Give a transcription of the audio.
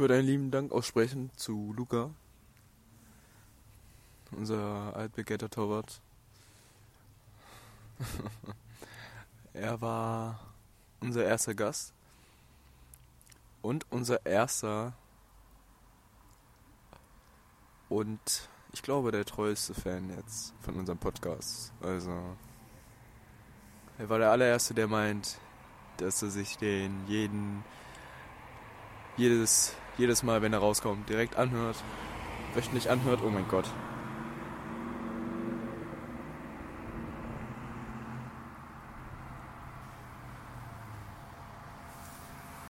würde einen lieben Dank aussprechen zu Luca, unser altbegehrter Torwart. er war unser erster Gast und unser erster und ich glaube der treueste Fan jetzt von unserem Podcast. Also er war der allererste, der meint, dass er sich den jeden jedes jedes Mal, wenn er rauskommt, direkt anhört, wöchentlich anhört. Oh mein Gott,